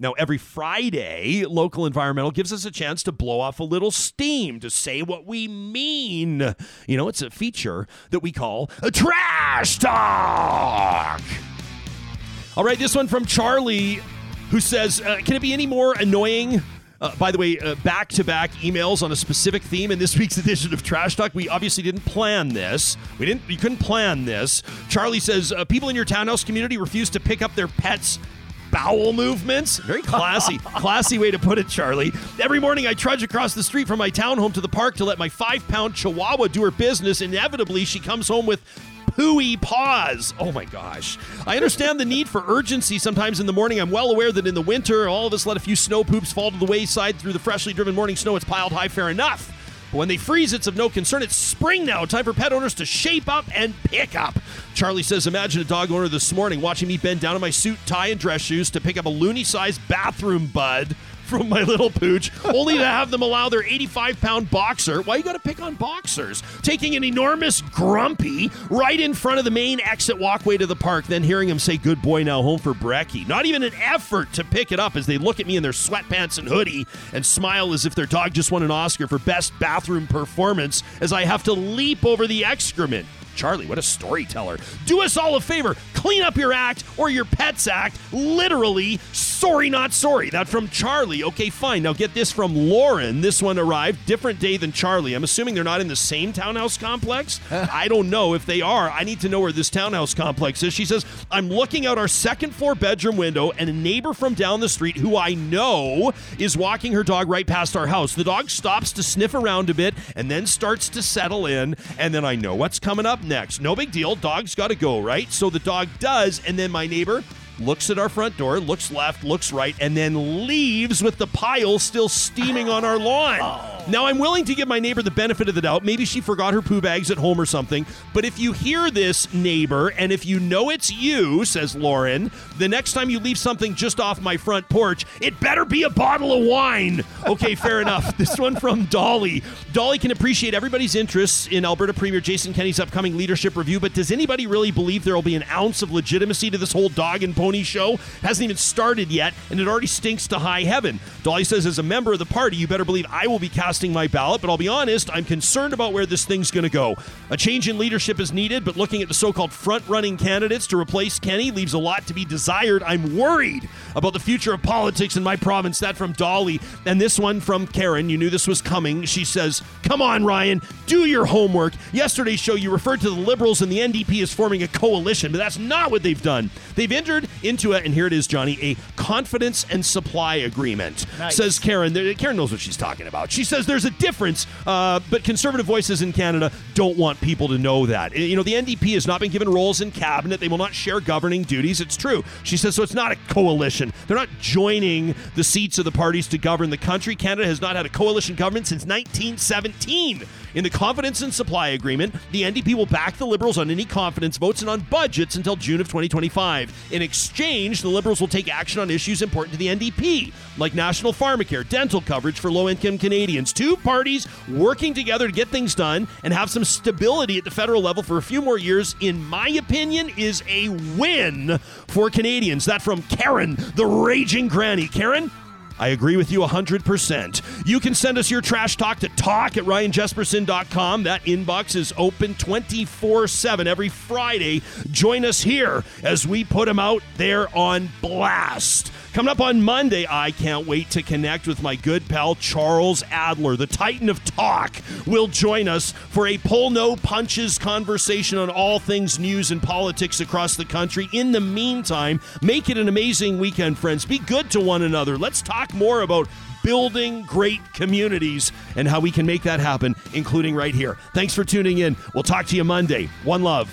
Now, every Friday, Local Environmental gives us a chance to blow off a little steam, to say what we mean. You know, it's a feature that we call a trash talk. All right, this one from Charlie, who says, uh, Can it be any more annoying? Uh, by the way, back to back emails on a specific theme in this week's edition of Trash Talk. We obviously didn't plan this. We didn't. You couldn't plan this. Charlie says uh, people in your townhouse community refuse to pick up their pets bowel movements. Very classy, classy way to put it, Charlie. Every morning I trudge across the street from my townhome to the park to let my five pound chihuahua do her business. Inevitably, she comes home with pooey paws. Oh my gosh. I understand the need for urgency sometimes in the morning. I'm well aware that in the winter, all of us let a few snow poops fall to the wayside through the freshly driven morning snow. It's piled high, fair enough. But when they freeze, it's of no concern. It's spring now. Time for pet owners to shape up and pick up. Charlie says, Imagine a dog owner this morning watching me bend down in my suit, tie, and dress shoes to pick up a loonie sized bathroom bud from my little pooch, only to have them allow their 85 pound boxer. Why you got to pick on boxers? Taking an enormous grumpy right in front of the main exit walkway to the park, then hearing him say, Good boy, now home for brekkie. Not even an effort to pick it up as they look at me in their sweatpants and hoodie and smile as if their dog just won an Oscar for best bathroom performance as I have to leap over the excrement. Charlie, what a storyteller. Do us all a favor. Clean up your act or your pet's act. Literally, sorry, not sorry. That from Charlie. Okay, fine. Now get this from Lauren. This one arrived. Different day than Charlie. I'm assuming they're not in the same townhouse complex. I don't know if they are. I need to know where this townhouse complex is. She says, I'm looking out our second floor bedroom window, and a neighbor from down the street who I know is walking her dog right past our house. The dog stops to sniff around a bit and then starts to settle in. And then I know what's coming up next. No big deal. Dog's got to go, right? So the dog does. And then my neighbor looks at our front door, looks left, looks right, and then leaves with the pile still steaming on our lawn. Oh. Now, I'm willing to give my neighbor the benefit of the doubt. Maybe she forgot her poo bags at home or something. But if you hear this, neighbor, and if you know it's you, says Lauren, the next time you leave something just off my front porch, it better be a bottle of wine. Okay, fair enough. This one from Dolly. Dolly can appreciate everybody's interests in Alberta Premier Jason Kenney's upcoming leadership review, but does anybody really believe there will be an ounce of legitimacy to this whole dog and pony show? Hasn't even started yet, and it already stinks to high heaven. Dolly says, as a member of the party, you better believe I will be casting casting my ballot, but I'll be honest, I'm concerned about where this thing's going to go. A change in leadership is needed, but looking at the so called front running candidates to replace Kenney leaves a lot to be desired. I'm worried about the future of politics in my province. That from Dolly. And this one from Karen. You knew this was coming. She says, Come on, Ryan, do your homework. Yesterday's show, you referred to the Liberals and the NDP as forming a coalition, but that's not what they've done. They've entered into a, and here it is, Johnny, a confidence and supply agreement. Nice. Says Karen. Karen knows what she's talking about. She says there's a difference, uh, but conservative voices in Canada don't want people to know that. You know, the NDP has not been given roles in cabinet. They will not share governing duties. It's true. She says, so it's not a coalition. They're not joining the seats of the parties to govern the country. Canada has not had a coalition government since 1917. In the confidence and supply agreement, the NDP will back the Liberals on any confidence votes and on budgets until June of 2025. In exchange, the Liberals will take action on issues important to the NDP, like national pharmacare, dental coverage for low income Canadians. Two parties working together to get things done and have some stability at the federal level for a few more years, in my opinion, is a win for Canadians. That from Karen, the raging granny. Karen, I agree with you 100%. You can send us your trash talk to talk at ryanjespersen.com. That inbox is open 24 7 every Friday. Join us here as we put them out there on blast. Coming up on Monday, I can't wait to connect with my good pal Charles Adler, the Titan of Talk, will join us for a pull no punches conversation on all things news and politics across the country. In the meantime, make it an amazing weekend, friends. Be good to one another. Let's talk more about building great communities and how we can make that happen, including right here. Thanks for tuning in. We'll talk to you Monday. One love.